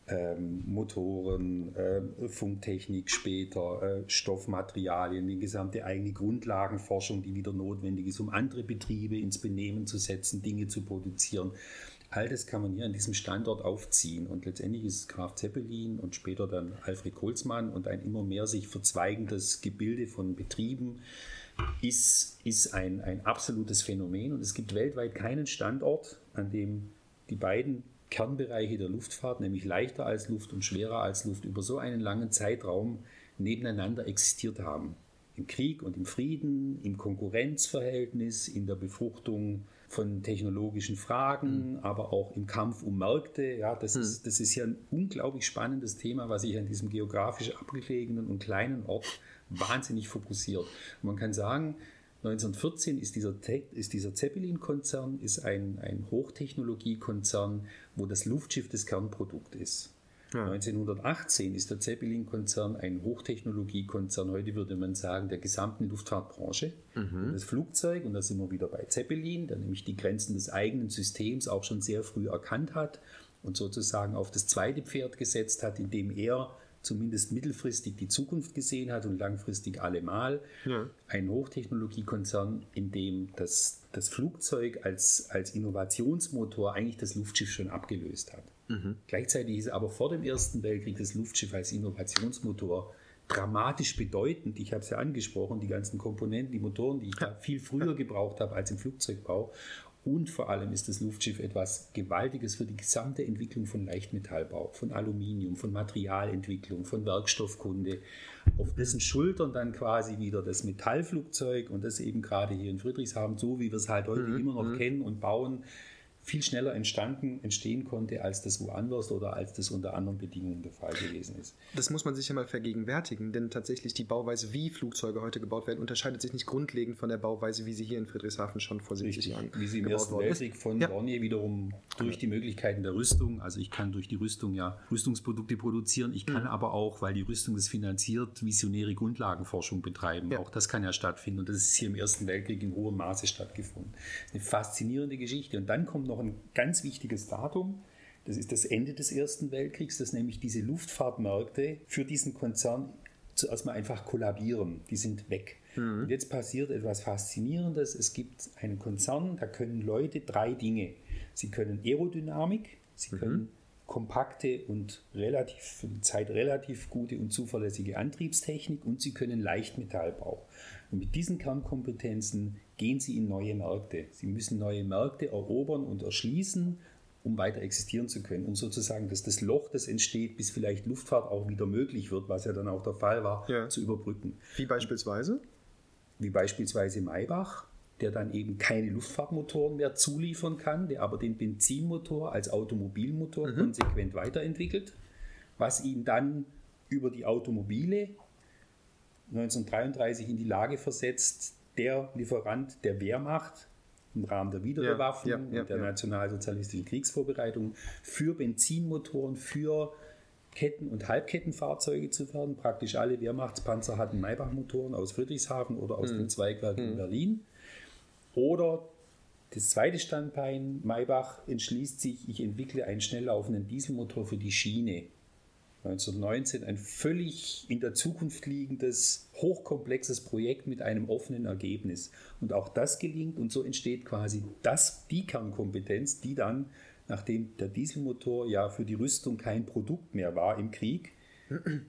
ähm, Motoren, äh, Funktechnik später, äh, Stoffmaterialien, die gesamte eigene Grundlagenforschung, die wieder notwendig ist, um andere Betriebe ins Benehmen zu setzen, Dinge zu produzieren. All das kann man hier an diesem Standort aufziehen. Und letztendlich ist Graf Zeppelin und später dann Alfred Kolzmann und ein immer mehr sich verzweigendes Gebilde von Betrieben ist, ist ein, ein absolutes Phänomen. Und es gibt weltweit keinen Standort, an dem die beiden Kernbereiche der Luftfahrt, nämlich leichter als Luft und schwerer als Luft, über so einen langen Zeitraum nebeneinander existiert haben. Im Krieg und im Frieden, im Konkurrenzverhältnis, in der Befruchtung von technologischen Fragen, mhm. aber auch im Kampf um Märkte. Ja, das, mhm. ist, das ist ja ein unglaublich spannendes Thema, was sich an diesem geografisch abgelegenen und kleinen Ort wahnsinnig fokussiert. Und man kann sagen, 1914 ist dieser, ist dieser Zeppelin-Konzern ein, ein Hochtechnologiekonzern, wo das Luftschiff das Kernprodukt ist. Ja. 1918 ist der Zeppelin-Konzern ein Hochtechnologiekonzern, heute würde man sagen, der gesamten Luftfahrtbranche. Mhm. Das Flugzeug, und da sind wir wieder bei Zeppelin, der nämlich die Grenzen des eigenen Systems auch schon sehr früh erkannt hat und sozusagen auf das zweite Pferd gesetzt hat, indem er zumindest mittelfristig die Zukunft gesehen hat und langfristig allemal. Ja. Ein Hochtechnologiekonzern, in dem das, das Flugzeug als, als Innovationsmotor eigentlich das Luftschiff schon abgelöst hat. Mhm. Gleichzeitig ist aber vor dem Ersten Weltkrieg das Luftschiff als Innovationsmotor dramatisch bedeutend. Ich habe es ja angesprochen, die ganzen Komponenten, die Motoren, die ich da viel früher gebraucht habe als im Flugzeugbau. Und vor allem ist das Luftschiff etwas Gewaltiges für die gesamte Entwicklung von Leichtmetallbau, von Aluminium, von Materialentwicklung, von Werkstoffkunde. Auf dessen Schultern dann quasi wieder das Metallflugzeug und das eben gerade hier in Friedrichshafen, so wie wir es halt heute mhm. immer noch mhm. kennen und bauen, viel schneller entstanden, entstehen konnte, als das woanders oder als das unter anderen Bedingungen der Fall gewesen ist. Das muss man sich ja mal vergegenwärtigen, denn tatsächlich die Bauweise, wie Flugzeuge heute gebaut werden, unterscheidet sich nicht grundlegend von der Bauweise, wie sie hier in Friedrichshafen schon vor 70 Jahren Wie sie im Ersten Weltkrieg von ja. Dornier wiederum durch die Möglichkeiten der Rüstung, also ich kann durch die Rüstung ja Rüstungsprodukte produzieren, ich kann mhm. aber auch, weil die Rüstung das finanziert, visionäre Grundlagenforschung betreiben. Ja. Auch das kann ja stattfinden und das ist hier im Ersten Weltkrieg in hohem Maße stattgefunden. Das ist eine faszinierende Geschichte und dann kommt noch noch ein ganz wichtiges Datum. Das ist das Ende des Ersten Weltkriegs, dass nämlich diese Luftfahrtmärkte für diesen Konzern zuerst mal einfach kollabieren. Die sind weg. Mhm. Und jetzt passiert etwas Faszinierendes. Es gibt einen Konzern, da können Leute drei Dinge. Sie können Aerodynamik, sie mhm. können kompakte und relativ für die Zeit relativ gute und zuverlässige Antriebstechnik und sie können Leichtmetallbau. Und mit diesen Kernkompetenzen gehen sie in neue Märkte. Sie müssen neue Märkte erobern und erschließen, um weiter existieren zu können, um sozusagen dass das Loch, das entsteht, bis vielleicht Luftfahrt auch wieder möglich wird, was ja dann auch der Fall war, ja. zu überbrücken. Wie beispielsweise? Wie beispielsweise Maybach, der dann eben keine Luftfahrtmotoren mehr zuliefern kann, der aber den Benzinmotor als Automobilmotor mhm. konsequent weiterentwickelt, was ihn dann über die Automobile 1933 in die Lage versetzt, der Lieferant der Wehrmacht im Rahmen der Wiederbewaffnung ja, ja, ja, und der nationalsozialistischen Kriegsvorbereitung für Benzinmotoren, für Ketten- und Halbkettenfahrzeuge zu werden. Praktisch alle Wehrmachtspanzer hatten Maybach-Motoren aus Friedrichshafen oder aus mhm. dem Zweigwerk mhm. in Berlin. Oder das zweite Standbein, Maybach entschließt sich, ich entwickle einen schnell laufenden Dieselmotor für die Schiene. 1919 ein völlig in der Zukunft liegendes, hochkomplexes Projekt mit einem offenen Ergebnis. Und auch das gelingt und so entsteht quasi das, die Kernkompetenz, die dann, nachdem der Dieselmotor ja für die Rüstung kein Produkt mehr war im Krieg,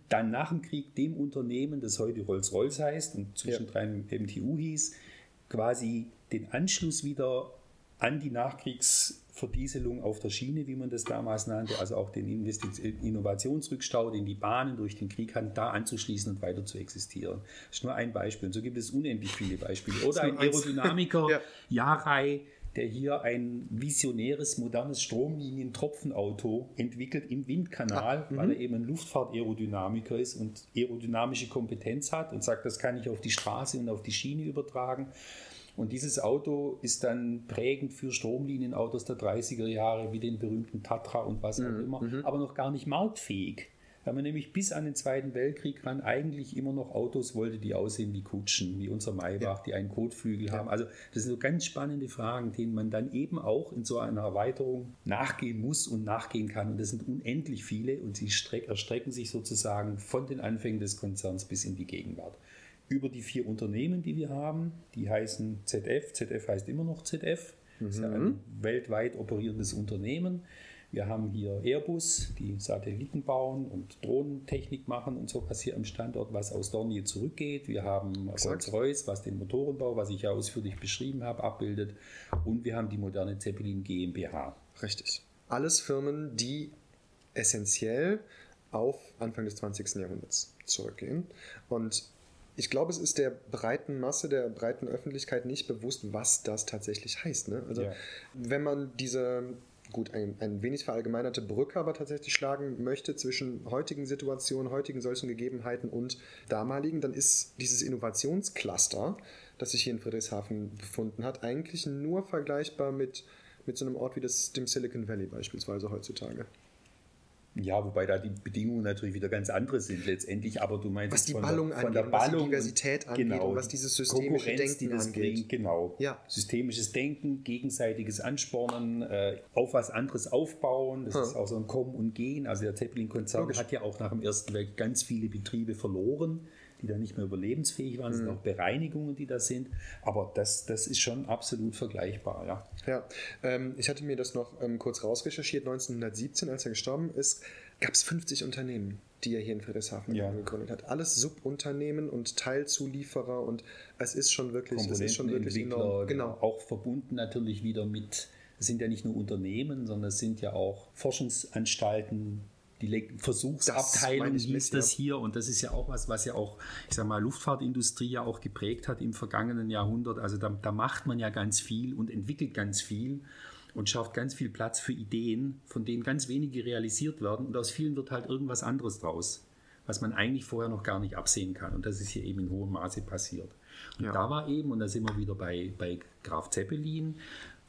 dann nach dem Krieg dem Unternehmen, das heute Rolls-Royce heißt und zwischendrin ja. MTU hieß, quasi den Anschluss wieder an die Nachkriegsverdieselung auf der Schiene, wie man das damals nannte, also auch den Innovationsrückstau, den die Bahnen durch den Krieg hatten, da anzuschließen und weiter zu existieren. Das ist nur ein Beispiel. Und so gibt es unendlich viele Beispiele. Oder ein Aerodynamiker, ja. Jarei, der hier ein visionäres, modernes Stromlinien-Tropfenauto entwickelt im Windkanal, ah, weil er eben ein Luftfahrt-Aerodynamiker ist und aerodynamische Kompetenz hat und sagt, das kann ich auf die Straße und auf die Schiene übertragen. Und dieses Auto ist dann prägend für Stromlinienautos der 30er Jahre, wie den berühmten Tatra und was auch mhm. immer, mhm. aber noch gar nicht marktfähig weil man nämlich bis an den Zweiten Weltkrieg ran eigentlich immer noch Autos wollte, die aussehen wie Kutschen, wie unser Maybach, ja. die einen Kotflügel ja. haben. Also das sind so ganz spannende Fragen, denen man dann eben auch in so einer Erweiterung nachgehen muss und nachgehen kann. Und das sind unendlich viele und sie erstrecken sich sozusagen von den Anfängen des Konzerns bis in die Gegenwart. Über die vier Unternehmen, die wir haben, die heißen ZF, ZF heißt immer noch ZF, mhm. ist ja ein weltweit operierendes Unternehmen. Wir haben hier Airbus, die Satelliten bauen und Drohnentechnik machen und so was hier am Standort, was aus Dornier zurückgeht. Wir haben Rolls-Royce, was den Motorenbau, was ich ja ausführlich beschrieben habe, abbildet. Und wir haben die moderne Zeppelin GmbH. Richtig. Alles Firmen, die essentiell auf Anfang des 20. Jahrhunderts zurückgehen. Und ich glaube, es ist der breiten Masse, der breiten Öffentlichkeit nicht bewusst, was das tatsächlich heißt. Ne? Also, ja. wenn man diese gut, ein, ein wenig verallgemeinerte Brücke aber tatsächlich schlagen möchte zwischen heutigen Situationen, heutigen solchen Gegebenheiten und damaligen, dann ist dieses Innovationscluster, das sich hier in Friedrichshafen befunden hat, eigentlich nur vergleichbar mit, mit so einem Ort wie das, dem Silicon Valley beispielsweise heutzutage. Ja, wobei da die Bedingungen natürlich wieder ganz andere sind letztendlich, aber du meinst was die Ballung der, von angeht, der Ballung was die Diversität angeht genau, und was dieses systemische Denken angeht. Bringt, genau. Ja. Systemisches Denken, gegenseitiges Anspornen, äh, auf was anderes aufbauen, das hm. ist auch so ein Kommen und Gehen. Also der Zeppelin-Konzern hat ja auch nach dem Ersten Weltkrieg ganz viele Betriebe verloren die dann nicht mehr überlebensfähig waren. Es sind mhm. auch Bereinigungen, die da sind. Aber das, das ist schon absolut vergleichbar, ja. Ja, ähm, ich hatte mir das noch ähm, kurz rausrecherchiert. 1917, als er gestorben ist, gab es 50 Unternehmen, die er hier in Friedrichshafen ja. gegründet hat. Alles Subunternehmen und Teilzulieferer und es ist schon wirklich, es ist schon wirklich enorm. Genau. Auch verbunden natürlich wieder mit es sind ja nicht nur Unternehmen, sondern es sind ja auch Forschungsanstalten, die Versuchsabteilung hieß das hier und das ist ja auch was, was ja auch, ich sag mal, Luftfahrtindustrie ja auch geprägt hat im vergangenen Jahrhundert. Also da, da macht man ja ganz viel und entwickelt ganz viel und schafft ganz viel Platz für Ideen, von denen ganz wenige realisiert werden und aus vielen wird halt irgendwas anderes draus, was man eigentlich vorher noch gar nicht absehen kann und das ist hier eben in hohem Maße passiert. Und ja. da war eben, und da sind wir wieder bei, bei Graf Zeppelin,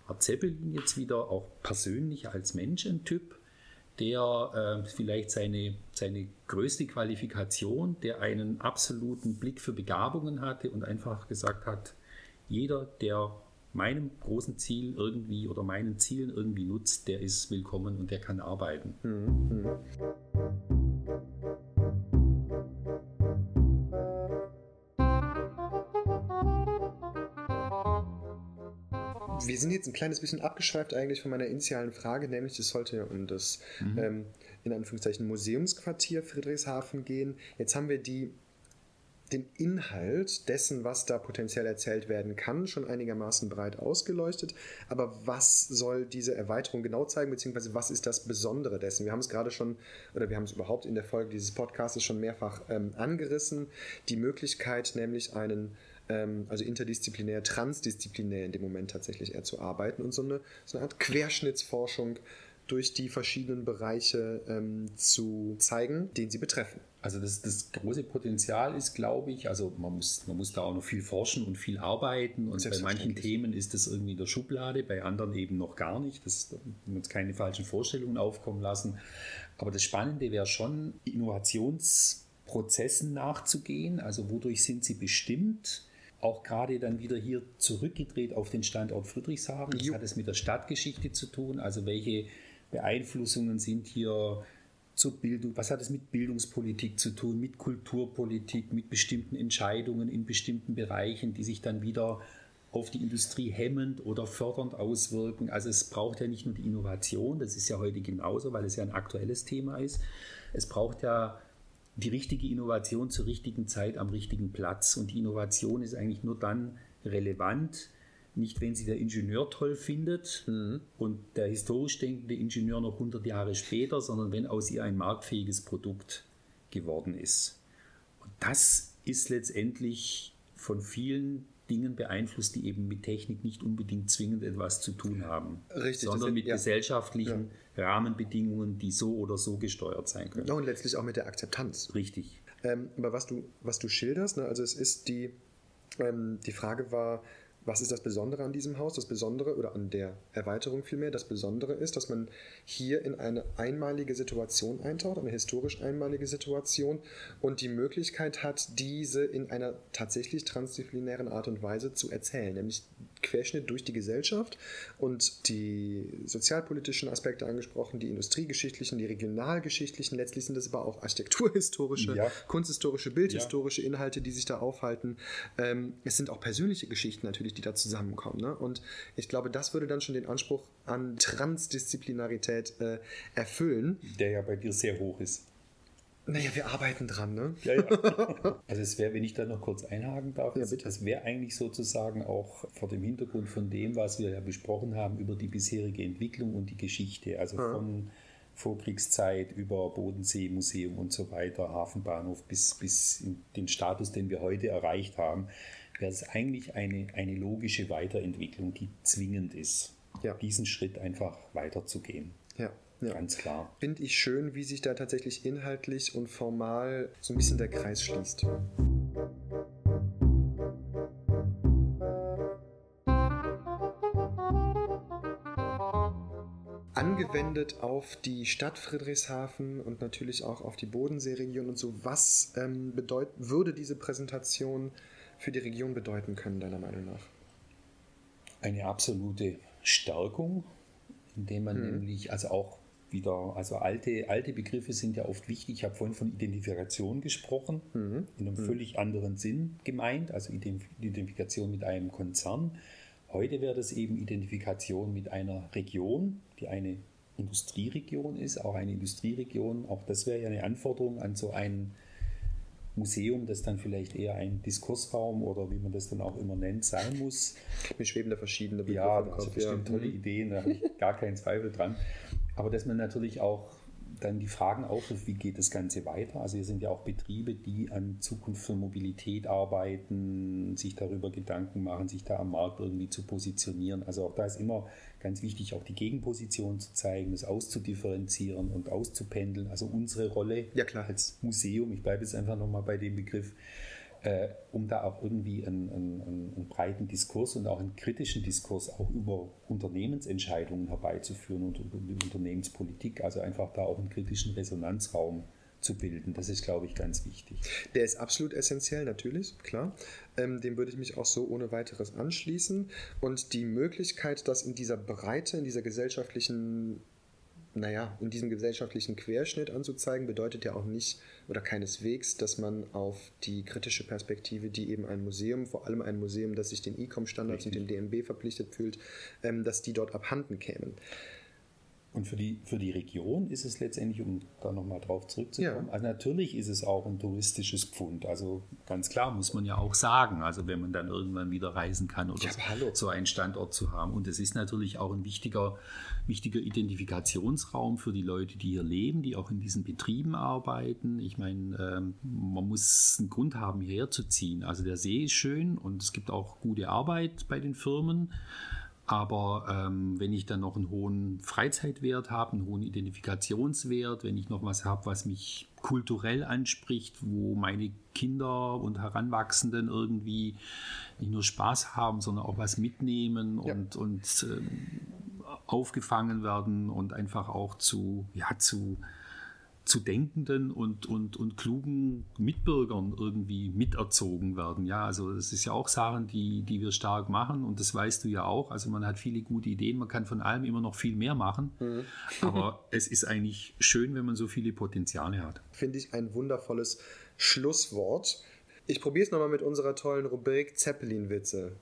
war Zeppelin jetzt wieder auch persönlich als Mensch ein Typ, der äh, vielleicht seine, seine größte Qualifikation, der einen absoluten Blick für Begabungen hatte und einfach gesagt hat, jeder, der meinem großen Ziel irgendwie oder meinen Zielen irgendwie nutzt, der ist willkommen und der kann arbeiten. Mhm. Wir sind jetzt ein kleines bisschen abgeschweift eigentlich von meiner initialen Frage, nämlich es sollte um das mhm. ähm, in Anführungszeichen Museumsquartier Friedrichshafen gehen. Jetzt haben wir die den Inhalt dessen, was da potenziell erzählt werden kann, schon einigermaßen breit ausgeleuchtet. Aber was soll diese Erweiterung genau zeigen, beziehungsweise was ist das Besondere dessen? Wir haben es gerade schon, oder wir haben es überhaupt in der Folge dieses Podcasts schon mehrfach ähm, angerissen. Die Möglichkeit, nämlich einen ähm, also interdisziplinär, transdisziplinär in dem Moment tatsächlich eher zu arbeiten und so eine, so eine Art Querschnittsforschung durch die verschiedenen Bereiche ähm, zu zeigen, den sie betreffen. Also das, das große Potenzial ist, glaube ich, also man muss, man muss da auch noch viel forschen und viel arbeiten und bei manchen Themen ist das irgendwie in der Schublade, bei anderen eben noch gar nicht. Das da uns keine falschen Vorstellungen aufkommen lassen. Aber das Spannende wäre schon, Innovationsprozessen nachzugehen, also wodurch sind sie bestimmt, auch gerade dann wieder hier zurückgedreht auf den Standort Friedrichshafen. Das hat es mit der Stadtgeschichte zu tun. Also welche Beeinflussungen sind hier zur Bildung, was hat es mit Bildungspolitik zu tun, mit Kulturpolitik, mit bestimmten Entscheidungen in bestimmten Bereichen, die sich dann wieder auf die Industrie hemmend oder fördernd auswirken. Also es braucht ja nicht nur die Innovation, das ist ja heute genauso, weil es ja ein aktuelles Thema ist. Es braucht ja die richtige Innovation zur richtigen Zeit am richtigen Platz. Und die Innovation ist eigentlich nur dann relevant, nicht wenn sie der Ingenieur toll findet mhm. und der historisch denkende Ingenieur noch 100 Jahre später, sondern wenn aus ihr ein marktfähiges Produkt geworden ist. Und das ist letztendlich von vielen Dingen beeinflusst, die eben mit Technik nicht unbedingt zwingend etwas zu tun haben, Richtig, sondern mit ja. gesellschaftlichen ja. Rahmenbedingungen, die so oder so gesteuert sein können. Ja, und letztlich auch mit der Akzeptanz. Richtig. Ähm, aber was du, was du schilderst, ne, also es ist die, ähm, die Frage war, was ist das Besondere an diesem Haus? Das Besondere oder an der Erweiterung vielmehr, das Besondere ist, dass man hier in eine einmalige Situation eintaucht, eine historisch einmalige Situation und die Möglichkeit hat, diese in einer tatsächlich transdisziplinären Art und Weise zu erzählen, nämlich Querschnitt durch die Gesellschaft und die sozialpolitischen Aspekte angesprochen, die industriegeschichtlichen, die regionalgeschichtlichen, letztlich sind es aber auch architekturhistorische, ja. kunsthistorische, bildhistorische ja. Inhalte, die sich da aufhalten. Ähm, es sind auch persönliche Geschichten natürlich, die da zusammenkommen. Ne? Und ich glaube, das würde dann schon den Anspruch an Transdisziplinarität äh, erfüllen. Der ja bei dir sehr hoch ist. Naja, wir arbeiten dran, ne? Ja, ja. Also es wäre, wenn ich da noch kurz einhaken darf, ja, das wäre eigentlich sozusagen auch vor dem Hintergrund von dem, was wir ja besprochen haben über die bisherige Entwicklung und die Geschichte, also ja. von Vorkriegszeit über Bodensee, Museum und so weiter, Hafenbahnhof bis, bis in den Status, den wir heute erreicht haben, wäre es eigentlich eine, eine logische Weiterentwicklung, die zwingend ist, ja. diesen Schritt einfach weiterzugehen. Ja. Ganz klar. Finde ich schön, wie sich da tatsächlich inhaltlich und formal so ein bisschen der Kreis schließt. Angewendet auf die Stadt Friedrichshafen und natürlich auch auf die Bodenseeregion und so, was ähm, bedeut würde diese Präsentation für die Region bedeuten können, deiner Meinung nach? Eine absolute Stärkung, indem man mhm. nämlich, also auch wieder, also alte, alte Begriffe sind ja oft wichtig. Ich habe vorhin von Identifikation gesprochen, mhm. in einem mhm. völlig anderen Sinn gemeint, also Identifikation mit einem Konzern. Heute wäre das eben Identifikation mit einer Region, die eine Industrieregion ist, auch eine Industrieregion. Auch das wäre ja eine Anforderung an so ein Museum, das dann vielleicht eher ein Diskursraum oder wie man das dann auch immer nennt, sein muss. Mir schweben da verschiedene Begriffe Ja, also bestimmt ja. tolle mhm. Ideen, da habe ich gar keinen Zweifel dran. Aber dass man natürlich auch dann die Fragen aufwirft, wie geht das Ganze weiter? Also hier sind ja auch Betriebe, die an Zukunft für Mobilität arbeiten, sich darüber Gedanken machen, sich da am Markt irgendwie zu positionieren. Also auch da ist immer ganz wichtig, auch die Gegenposition zu zeigen, das auszudifferenzieren und auszupendeln. Also unsere Rolle ja, klar. als Museum, ich bleibe jetzt einfach nochmal bei dem Begriff, äh, um da auch irgendwie einen, einen, einen, breiten Diskurs und auch einen kritischen Diskurs auch über Unternehmensentscheidungen herbeizuführen und über die Unternehmenspolitik, also einfach da auch einen kritischen Resonanzraum zu bilden. Das ist, glaube ich, ganz wichtig. Der ist absolut essentiell, natürlich, klar. Ähm, dem würde ich mich auch so ohne weiteres anschließen. Und die Möglichkeit, das in dieser Breite, in dieser gesellschaftlichen naja, in diesem gesellschaftlichen Querschnitt anzuzeigen, bedeutet ja auch nicht oder keineswegs, dass man auf die kritische Perspektive, die eben ein Museum, vor allem ein Museum, das sich den ICOM-Standards und dem DMB verpflichtet fühlt, ähm, dass die dort abhanden kämen. Und für die, für die Region ist es letztendlich, um da nochmal drauf zurückzukommen, ja. also natürlich ist es auch ein touristisches Pfund. Also ganz klar muss man ja auch sagen, also wenn man dann irgendwann wieder reisen kann oder ja, so einen Standort zu haben. Und es ist natürlich auch ein wichtiger, wichtiger Identifikationsraum für die Leute, die hier leben, die auch in diesen Betrieben arbeiten. Ich meine, ähm, man muss einen Grund haben, hierher zu ziehen. Also der See ist schön und es gibt auch gute Arbeit bei den Firmen. Aber ähm, wenn ich dann noch einen hohen Freizeitwert habe, einen hohen Identifikationswert, wenn ich noch was habe, was mich kulturell anspricht, wo meine Kinder und Heranwachsenden irgendwie nicht nur Spaß haben, sondern auch was mitnehmen ja. und, und ähm, aufgefangen werden und einfach auch zu, ja, zu zu denkenden und, und, und klugen Mitbürgern irgendwie miterzogen werden. Ja, also das ist ja auch Sachen, die, die wir stark machen und das weißt du ja auch. Also man hat viele gute Ideen, man kann von allem immer noch viel mehr machen, mhm. aber es ist eigentlich schön, wenn man so viele Potenziale hat. Finde ich ein wundervolles Schlusswort. Ich probiere es nochmal mit unserer tollen Rubrik Zeppelin-Witze.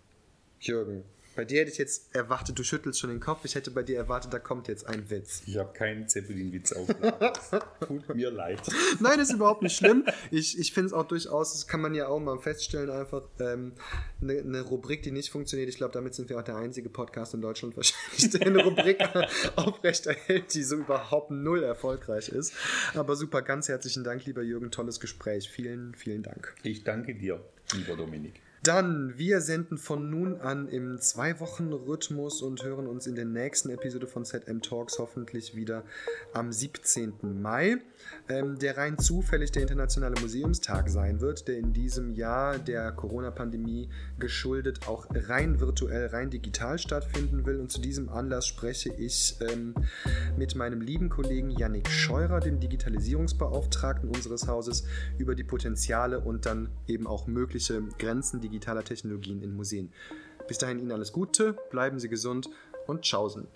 Jürgen, Bei dir hätte ich jetzt erwartet, du schüttelst schon den Kopf. Ich hätte bei dir erwartet, da kommt jetzt ein Witz. Ich habe keinen Zeppelin-Witz aufgeladen. Tut mir leid. Nein, ist überhaupt nicht schlimm. Ich, ich finde es auch durchaus, das kann man ja auch mal feststellen, einfach ähm, eine, eine Rubrik, die nicht funktioniert. Ich glaube, damit sind wir auch der einzige Podcast in Deutschland wahrscheinlich, der eine Rubrik aufrechterhält, die so überhaupt null erfolgreich ist. Aber super, ganz herzlichen Dank, lieber Jürgen. Tolles Gespräch. Vielen, vielen Dank. Ich danke dir, lieber Dominik. Dann, wir senden von nun an im Zwei-Wochen-Rhythmus und hören uns in der nächsten Episode von ZM Talks hoffentlich wieder am 17. Mai, ähm, der rein zufällig der Internationale Museumstag sein wird, der in diesem Jahr der Corona-Pandemie geschuldet auch rein virtuell, rein digital stattfinden will. Und zu diesem Anlass spreche ich ähm, mit meinem lieben Kollegen Yannick Scheurer, dem Digitalisierungsbeauftragten unseres Hauses, über die Potenziale und dann eben auch mögliche Grenzen, digitaler Technologien in Museen. Bis dahin Ihnen alles Gute, bleiben Sie gesund und tschaußen.